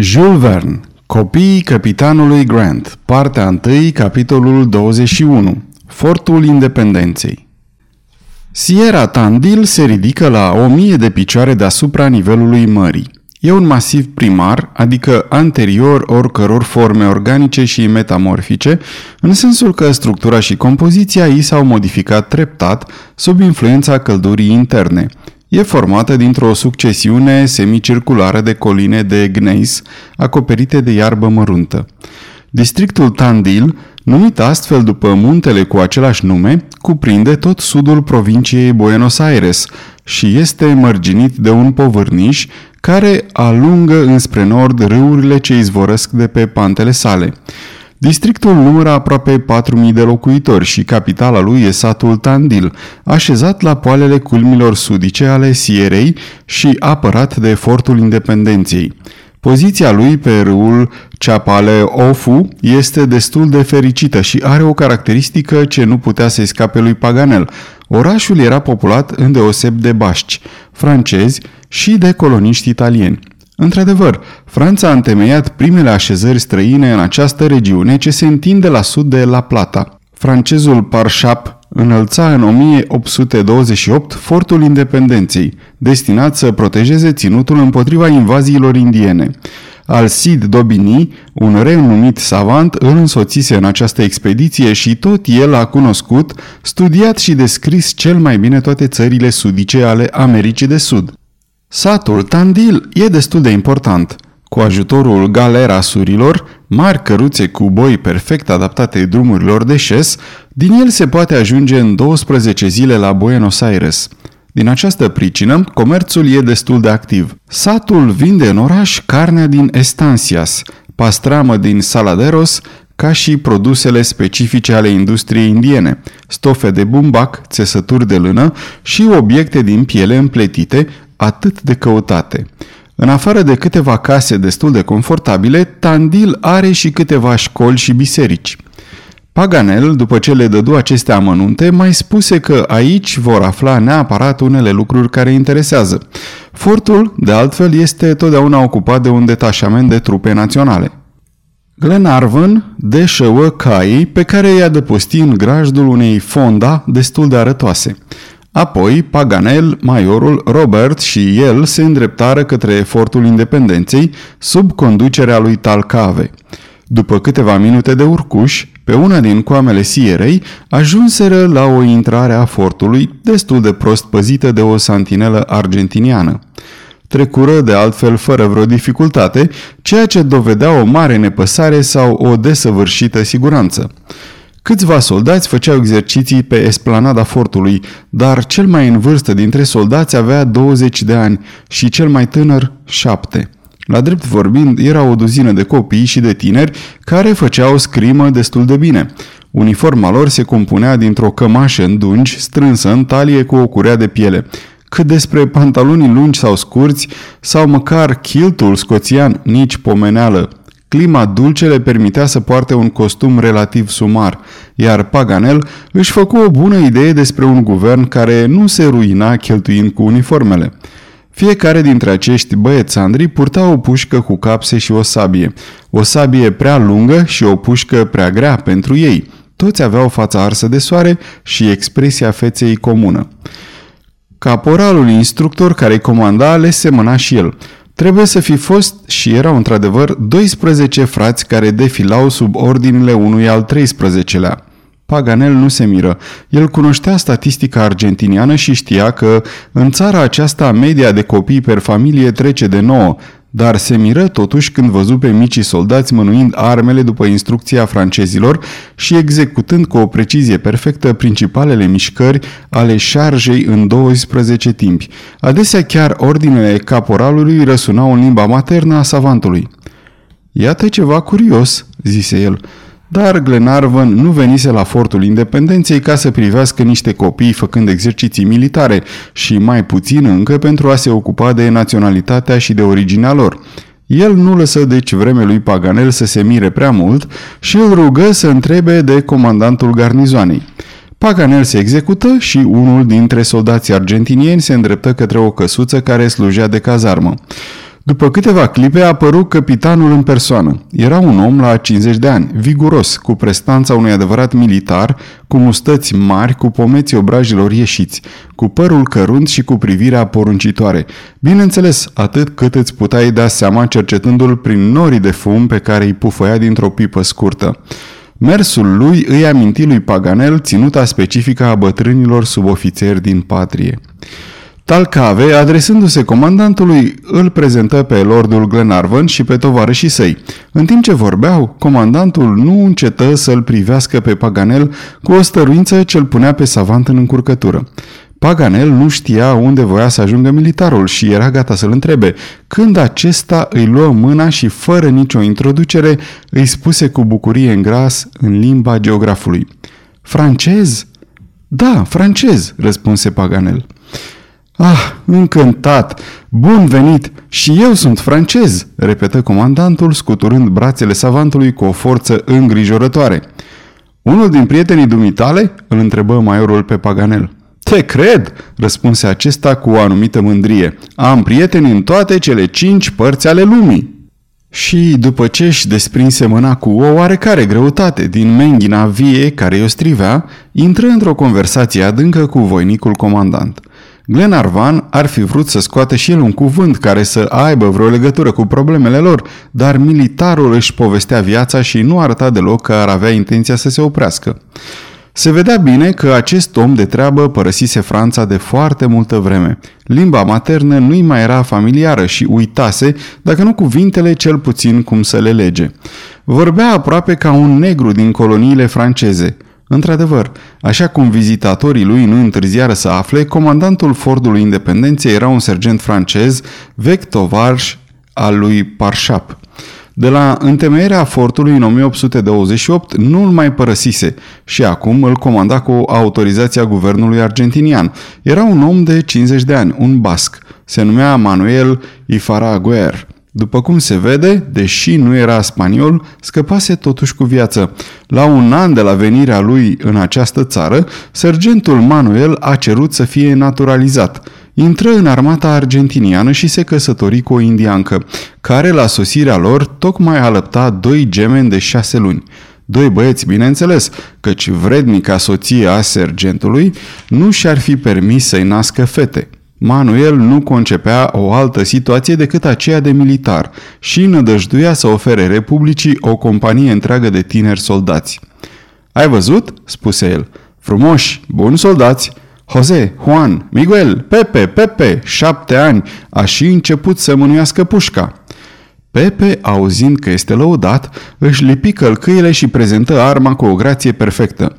Jules Verne Copiii capitanului Grant Partea 1, capitolul 21 Fortul Independenței Sierra Tandil se ridică la o mie de picioare deasupra nivelului mării. E un masiv primar, adică anterior oricăror forme organice și metamorfice, în sensul că structura și compoziția ei s-au modificat treptat sub influența căldurii interne. E formată dintr-o succesiune semicirculară de coline de gneis acoperite de iarbă măruntă. Districtul Tandil, numit astfel după muntele cu același nume, cuprinde tot sudul provinciei Buenos Aires și este mărginit de un povârniș care alungă înspre nord râurile ce izvorăsc de pe pantele sale. Districtul numără aproape 4.000 de locuitori și capitala lui e satul Tandil, așezat la poalele culmilor sudice ale Sierei și apărat de fortul independenței. Poziția lui pe râul Chapale Ofu este destul de fericită și are o caracteristică ce nu putea să scape lui Paganel. Orașul era populat îndeoseb de bașci, francezi și de coloniști italieni. Într-adevăr, Franța a întemeiat primele așezări străine în această regiune ce se întinde la sud de La Plata. Francezul Parchap înălța în 1828 fortul independenței, destinat să protejeze ținutul împotriva invaziilor indiene. Alcide Dobini, un renumit savant, îl însoțise în această expediție și tot el a cunoscut, studiat și descris cel mai bine toate țările sudice ale Americii de Sud. Satul Tandil e destul de important. Cu ajutorul galerasurilor, mari căruțe cu boi perfect adaptate drumurilor de șes, din el se poate ajunge în 12 zile la Buenos Aires. Din această pricină, comerțul e destul de activ. Satul vinde în oraș carnea din Estancias, pastramă din Saladeros, ca și produsele specifice ale industriei indiene, stofe de bumbac, țesături de lână și obiecte din piele împletite, atât de căutate. În afară de câteva case destul de confortabile, Tandil are și câteva școli și biserici. Paganel, după ce le dădu aceste amănunte, mai spuse că aici vor afla neapărat unele lucruri care interesează. Fortul, de altfel, este totdeauna ocupat de un detașament de trupe naționale. Glenarvan deșăuă caii pe care i-a dăposti în grajdul unei fonda destul de arătoase. Apoi, Paganel, Maiorul, Robert și el se îndreptară către efortul independenței sub conducerea lui Talcave. După câteva minute de urcuș, pe una din coamele sierei, ajunseră la o intrare a fortului destul de prost păzită de o santinelă argentiniană. Trecură de altfel fără vreo dificultate, ceea ce dovedea o mare nepăsare sau o desăvârșită siguranță. Câțiva soldați făceau exerciții pe esplanada fortului, dar cel mai în vârstă dintre soldați avea 20 de ani și cel mai tânăr 7. La drept vorbind, era o duzină de copii și de tineri care făceau scrimă destul de bine. Uniforma lor se compunea dintr-o cămașă în dungi, strânsă în talie cu o curea de piele. Cât despre pantalonii lungi sau scurți, sau măcar kiltul scoțian, nici pomeneală. Clima dulce le permitea să poarte un costum relativ sumar, iar Paganel își făcu o bună idee despre un guvern care nu se ruina cheltuind cu uniformele. Fiecare dintre acești băiețandri purta o pușcă cu capse și o sabie. O sabie prea lungă și o pușcă prea grea pentru ei. Toți aveau fața arsă de soare și expresia feței comună. Caporalul instructor care comanda le semăna și el – Trebuie să fi fost și erau într-adevăr 12 frați care defilau sub ordinile unui al 13-lea. Paganel nu se miră. El cunoștea statistica argentiniană și știa că în țara aceasta media de copii per familie trece de 9, dar se miră totuși când văzu pe micii soldați mânuind armele după instrucția francezilor și executând cu o precizie perfectă principalele mișcări ale șarjei în 12 timpi. Adesea chiar ordinele caporalului răsunau în limba maternă a savantului. Iată ceva curios, zise el. Dar Glenarvan nu venise la fortul independenței ca să privească niște copii făcând exerciții militare și mai puțin încă pentru a se ocupa de naționalitatea și de originea lor. El nu lăsă deci vreme lui Paganel să se mire prea mult și îl rugă să întrebe de comandantul garnizoanei. Paganel se execută și unul dintre soldații argentinieni se îndreptă către o căsuță care slujea de cazarmă. După câteva clipe a apărut capitanul în persoană. Era un om la 50 de ani, viguros, cu prestanța unui adevărat militar, cu mustăți mari, cu pomeții obrajilor ieșiți, cu părul cărunt și cu privirea poruncitoare. Bineînțeles, atât cât îți puteai da seama cercetându-l prin norii de fum pe care îi pufăia dintr-o pipă scurtă. Mersul lui îi aminti lui Paganel ținuta specifică a bătrânilor subofițeri din patrie. Talcave, adresându-se comandantului, îl prezentă pe lordul Glenarvan și pe tovarășii săi. În timp ce vorbeau, comandantul nu încetă să-l privească pe Paganel cu o stăruință ce îl punea pe savant în încurcătură. Paganel nu știa unde voia să ajungă militarul și era gata să-l întrebe, când acesta îi luă mâna și, fără nicio introducere, îi spuse cu bucurie în gras, în limba geografului. Francez? Da, francez, răspunse Paganel. Ah, încântat! Bun venit! Și eu sunt francez!" repetă comandantul, scuturând brațele savantului cu o forță îngrijorătoare. Unul din prietenii dumitale?" îl întrebă maiorul pe Paganel. Te cred!" răspunse acesta cu o anumită mândrie. Am prieteni în toate cele cinci părți ale lumii." Și după ce își desprinse mâna cu o oarecare greutate din menghina vie care o strivea, intră într-o conversație adâncă cu voinicul comandant. Glenarvan ar fi vrut să scoată și el un cuvânt care să aibă vreo legătură cu problemele lor, dar militarul își povestea viața și nu arăta deloc că ar avea intenția să se oprească. Se vedea bine că acest om de treabă părăsise Franța de foarte multă vreme. Limba maternă nu-i mai era familiară și uitase, dacă nu cuvintele, cel puțin cum să le lege. Vorbea aproape ca un negru din coloniile franceze – Într-adevăr, așa cum vizitatorii lui nu întârziară să afle, comandantul Fordului Independenței era un sergent francez, vechi tovarș al lui Parșap. De la întemeierea fortului în 1828 nu îl mai părăsise și acum îl comanda cu autorizația guvernului argentinian. Era un om de 50 de ani, un basc. Se numea Manuel Ifaraguer. După cum se vede, deși nu era spaniol, scăpase totuși cu viață. La un an de la venirea lui în această țară, sergentul Manuel a cerut să fie naturalizat. Intră în armata argentiniană și se căsători cu o indiancă, care la sosirea lor tocmai alăpta doi gemeni de șase luni. Doi băieți, bineînțeles, căci vrednica soție a sergentului nu și-ar fi permis să-i nască fete. Manuel nu concepea o altă situație decât aceea de militar și nădăjduia să ofere Republicii o companie întreagă de tineri soldați. Ai văzut?" spuse el. Frumoși, buni soldați. Jose, Juan, Miguel, Pepe, Pepe, șapte ani, a și început să mânuiască pușca. Pepe, auzind că este lăudat, își lipi călcâile și prezentă arma cu o grație perfectă.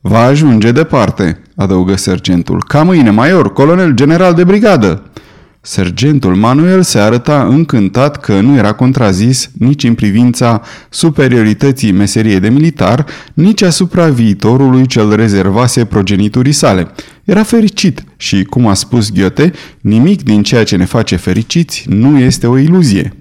Va ajunge departe, adăugă sergentul. Ca mâine, major, colonel general de brigadă. Sergentul Manuel se arăta încântat că nu era contrazis nici în privința superiorității meseriei de militar, nici asupra viitorului ce-l rezervase progeniturii sale. Era fericit și, cum a spus Goethe, nimic din ceea ce ne face fericiți nu este o iluzie.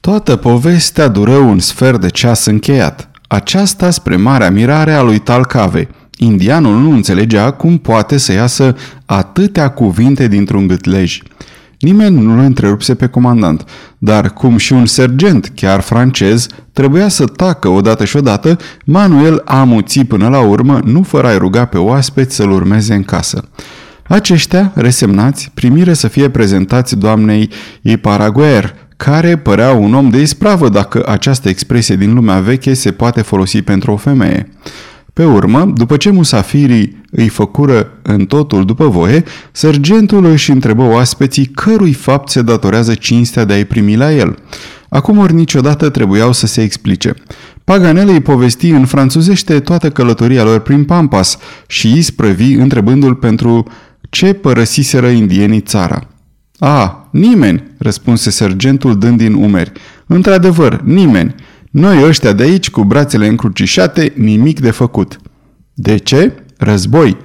Toată povestea dură un sfert de ceas încheiat. Aceasta spre marea mirare a lui Talcave – Indianul nu înțelegea cum poate să iasă atâtea cuvinte dintr-un gâtlej. Nimeni nu-l întrerupse pe comandant, dar cum și un sergent, chiar francez, trebuia să tacă odată și odată, Manuel a amuțit până la urmă, nu fără a ruga pe oaspeți să-l urmeze în casă. Aceștia, resemnați, primire să fie prezentați doamnei Iparaguer, care părea un om de ispravă dacă această expresie din lumea veche se poate folosi pentru o femeie. Pe urmă, după ce musafirii îi făcură în totul după voie, sergentul își întrebă oaspeții cărui fapt se datorează cinstea de a-i primi la el. Acum ori niciodată trebuiau să se explice. Paganel îi povesti în franțuzește toată călătoria lor prin Pampas și îi sprăvi întrebându-l pentru ce părăsiseră indienii țara. A, nimeni, răspunse sergentul dând din umeri. Într-adevăr, nimeni. Noi ăștia de aici, cu brațele încrucișate, nimic de făcut. De ce? Război.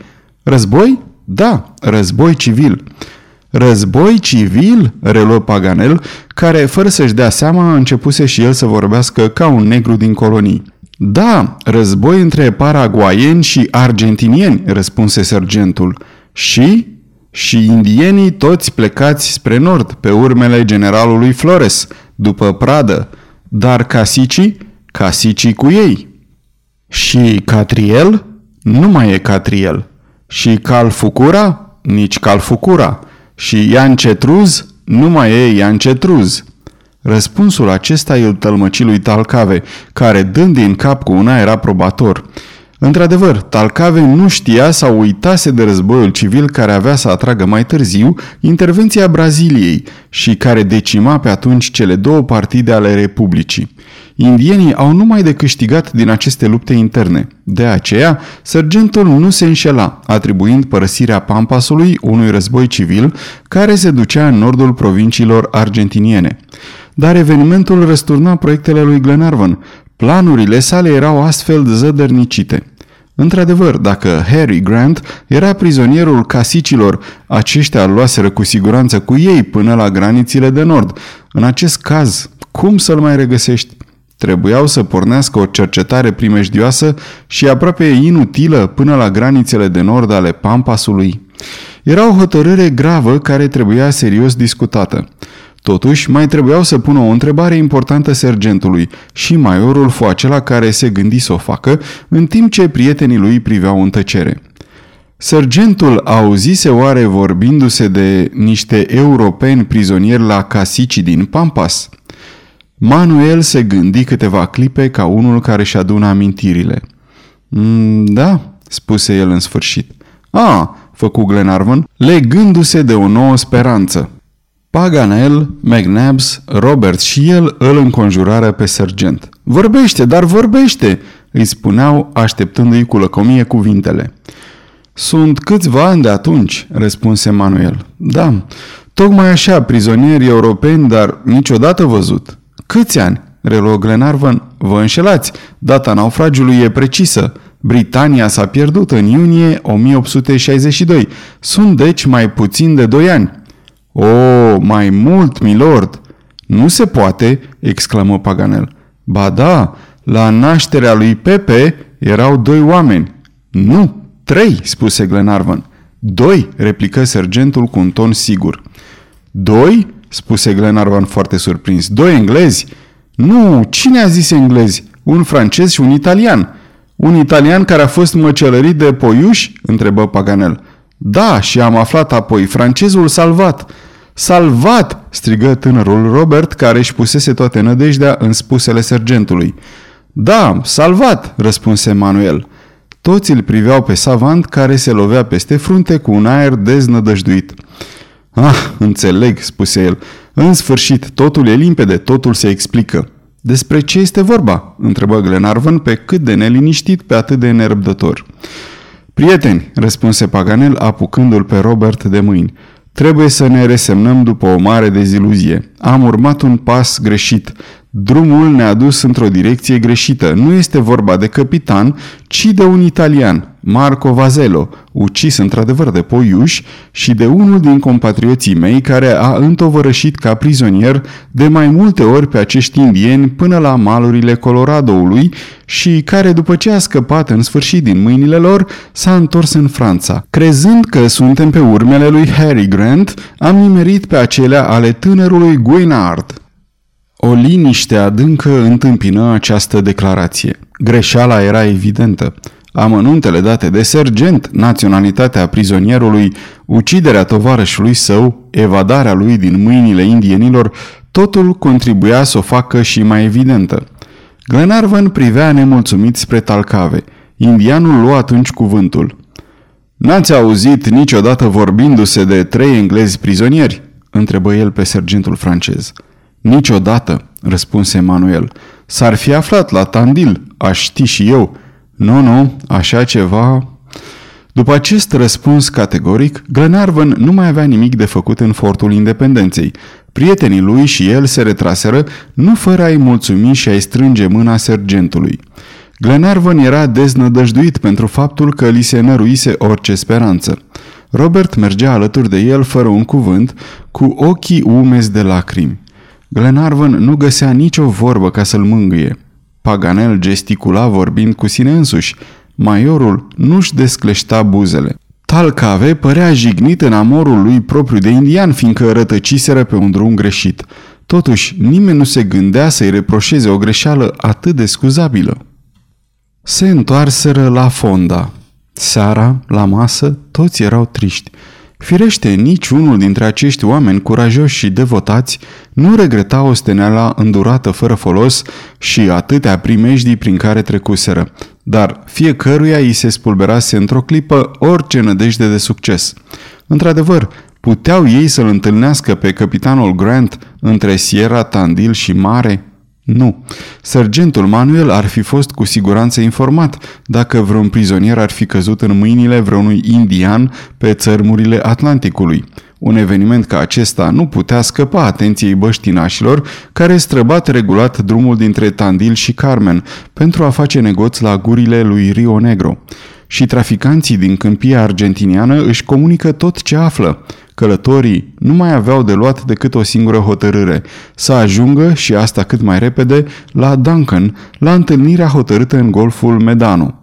Război? Da, război civil. Război civil? reluă Paganel, care, fără să-și dea seama, începuse și el să vorbească ca un negru din colonii. Da, război între paraguaieni și argentinieni, răspunse sergentul. Și? și indienii toți plecați spre nord, pe urmele generalului Flores, după pradă, dar casicii, casicii cu ei. Și Catriel? Nu mai e Catriel. Și Calfucura? Nici Calfucura. Și Ian Cetruz? Nu mai e Ian Cetruz. Răspunsul acesta îl tălmăci lui Talcave, care, dând din cap cu una, era probator. Într-adevăr, Talcave nu știa sau uitase de războiul civil care avea să atragă mai târziu intervenția Braziliei și care decima pe atunci cele două partide ale Republicii. Indienii au numai de câștigat din aceste lupte interne. De aceea, sergentul nu se înșela, atribuind părăsirea Pampasului unui război civil care se ducea în nordul provinciilor argentiniene. Dar evenimentul răsturna proiectele lui Glenarvan. Planurile sale erau astfel zădărnicite. Într-adevăr, dacă Harry Grant era prizonierul casicilor, aceștia îl luaseră cu siguranță cu ei până la granițile de nord. În acest caz, cum să-l mai regăsești? Trebuiau să pornească o cercetare primejdioasă și aproape inutilă până la granițele de nord ale Pampasului. Era o hotărâre gravă care trebuia serios discutată. Totuși, mai trebuiau să pună o întrebare importantă sergentului și maiorul fu acela care se gândi să o facă, în timp ce prietenii lui priveau în tăcere. Sergentul auzise oare vorbindu-se de niște europeni prizonieri la casicii din Pampas? Manuel se gândi câteva clipe ca unul care și adună amintirile. Mm, da, spuse el în sfârșit. A, făcu Glenarvan, legându-se de o nouă speranță. Paganel, McNabs, Robert și el îl înconjurară pe sergent. Vorbește, dar vorbește!" îi spuneau, așteptându-i cu lăcomie cuvintele. Sunt câțiva ani de atunci," răspunse Manuel. Da, tocmai așa, prizonieri europeni, dar niciodată văzut. Câți ani? reluă Glenarvan. Vă înșelați, data naufragiului e precisă. Britania s-a pierdut în iunie 1862. Sunt deci mai puțin de doi ani. O, mai mult, milord! Nu se poate, exclamă Paganel. Ba da, la nașterea lui Pepe erau doi oameni. Nu, trei, spuse Glenarvan. Doi, replică sergentul cu un ton sigur. Doi? spuse Glenarvan foarte surprins. Doi englezi? Nu, cine a zis englezi? Un francez și un italian. Un italian care a fost măcelărit de poiuși? întrebă Paganel. Da, și am aflat apoi, francezul salvat. Salvat! strigă tânărul Robert, care își pusese toate nădejdea în spusele sergentului. Da, salvat, răspunse Manuel. Toți îl priveau pe savant care se lovea peste frunte cu un aer deznădăjduit. Ah, înțeleg, spuse el. În sfârșit, totul e limpede, totul se explică. Despre ce este vorba? întrebă Glenarvan pe cât de neliniștit, pe atât de nerăbdător. Prieteni, răspunse Paganel apucându-l pe Robert de mâini. Trebuie să ne resemnăm după o mare deziluzie. Am urmat un pas greșit. Drumul ne-a dus într-o direcție greșită. Nu este vorba de capitan, ci de un italian, Marco Vazello, ucis într-adevăr de poiuși și de unul din compatrioții mei care a întovărășit ca prizonier de mai multe ori pe acești indieni până la malurile Coloradoului și care după ce a scăpat în sfârșit din mâinile lor s-a întors în Franța. Crezând că suntem pe urmele lui Harry Grant, am nimerit pe acelea ale tânărului Guinard. O liniște adâncă întâmpină această declarație. Greșeala era evidentă. Amănuntele date de sergent, naționalitatea prizonierului, uciderea tovarășului său, evadarea lui din mâinile indienilor, totul contribuia să o facă și mai evidentă. Glenarvan privea nemulțumit spre Talcave. Indianul lua atunci cuvântul. N-ați auzit niciodată vorbindu-se de trei englezi prizonieri?" întrebă el pe sergentul francez. Niciodată, răspunse Emanuel. S-ar fi aflat la Tandil, aș ști și eu. Nu, nu, așa ceva... După acest răspuns categoric, Glenarvan nu mai avea nimic de făcut în fortul independenței. Prietenii lui și el se retraseră, nu fără a-i mulțumi și a-i strânge mâna sergentului. Glenarvan era deznădăjduit pentru faptul că li se năruise orice speranță. Robert mergea alături de el fără un cuvânt, cu ochii umezi de lacrimi. Glenarvan nu găsea nicio vorbă ca să-l mângâie. Paganel gesticula vorbind cu sine însuși. Maiorul nu-și descleșta buzele. Talcave părea jignit în amorul lui propriu de indian, fiindcă rătăciseră pe un drum greșit. Totuși, nimeni nu se gândea să-i reproșeze o greșeală atât de scuzabilă. Se întoarseră la fonda. Seara, la masă, toți erau triști. Firește, nici unul dintre acești oameni curajoși și devotați nu regreta osteneala îndurată fără folos și atâtea primejdii prin care trecuseră, dar fiecăruia îi se spulberase într-o clipă orice nădejde de succes. Într-adevăr, puteau ei să-l întâlnească pe capitanul Grant între Sierra, Tandil și Mare? Nu. Sergentul Manuel ar fi fost cu siguranță informat dacă vreun prizonier ar fi căzut în mâinile vreunui indian pe țărmurile Atlanticului. Un eveniment ca acesta nu putea scăpa atenției băștinașilor care străbat regulat drumul dintre Tandil și Carmen pentru a face negoți la gurile lui Rio Negro. Și traficanții din câmpia argentiniană își comunică tot ce află. Călătorii nu mai aveau de luat decât o singură hotărâre, să ajungă, și asta cât mai repede, la Duncan, la întâlnirea hotărâtă în golful Medano.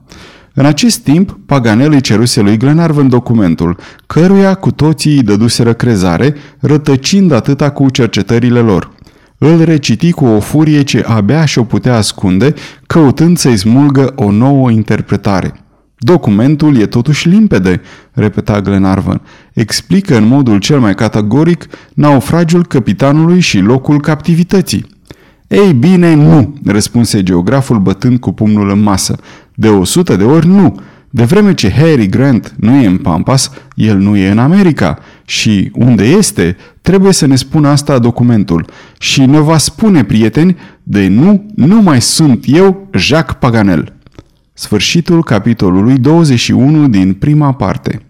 În acest timp, Paganel îi ceruse lui Glenarvan documentul, căruia cu toții îi dăduseră crezare, rătăcind atâta cu cercetările lor. Îl reciti cu o furie ce abia și-o putea ascunde, căutând să-i smulgă o nouă interpretare – Documentul e totuși limpede, repeta Glenarvan. Explică în modul cel mai categoric naufragiul capitanului și locul captivității. Ei bine, nu, răspunse geograful bătând cu pumnul în masă. De o sută de ori nu. De vreme ce Harry Grant nu e în Pampas, el nu e în America. Și unde este, trebuie să ne spună asta documentul. Și ne va spune, prieteni, de nu, nu mai sunt eu, Jacques Paganel. Sfârșitul capitolului 21 din prima parte.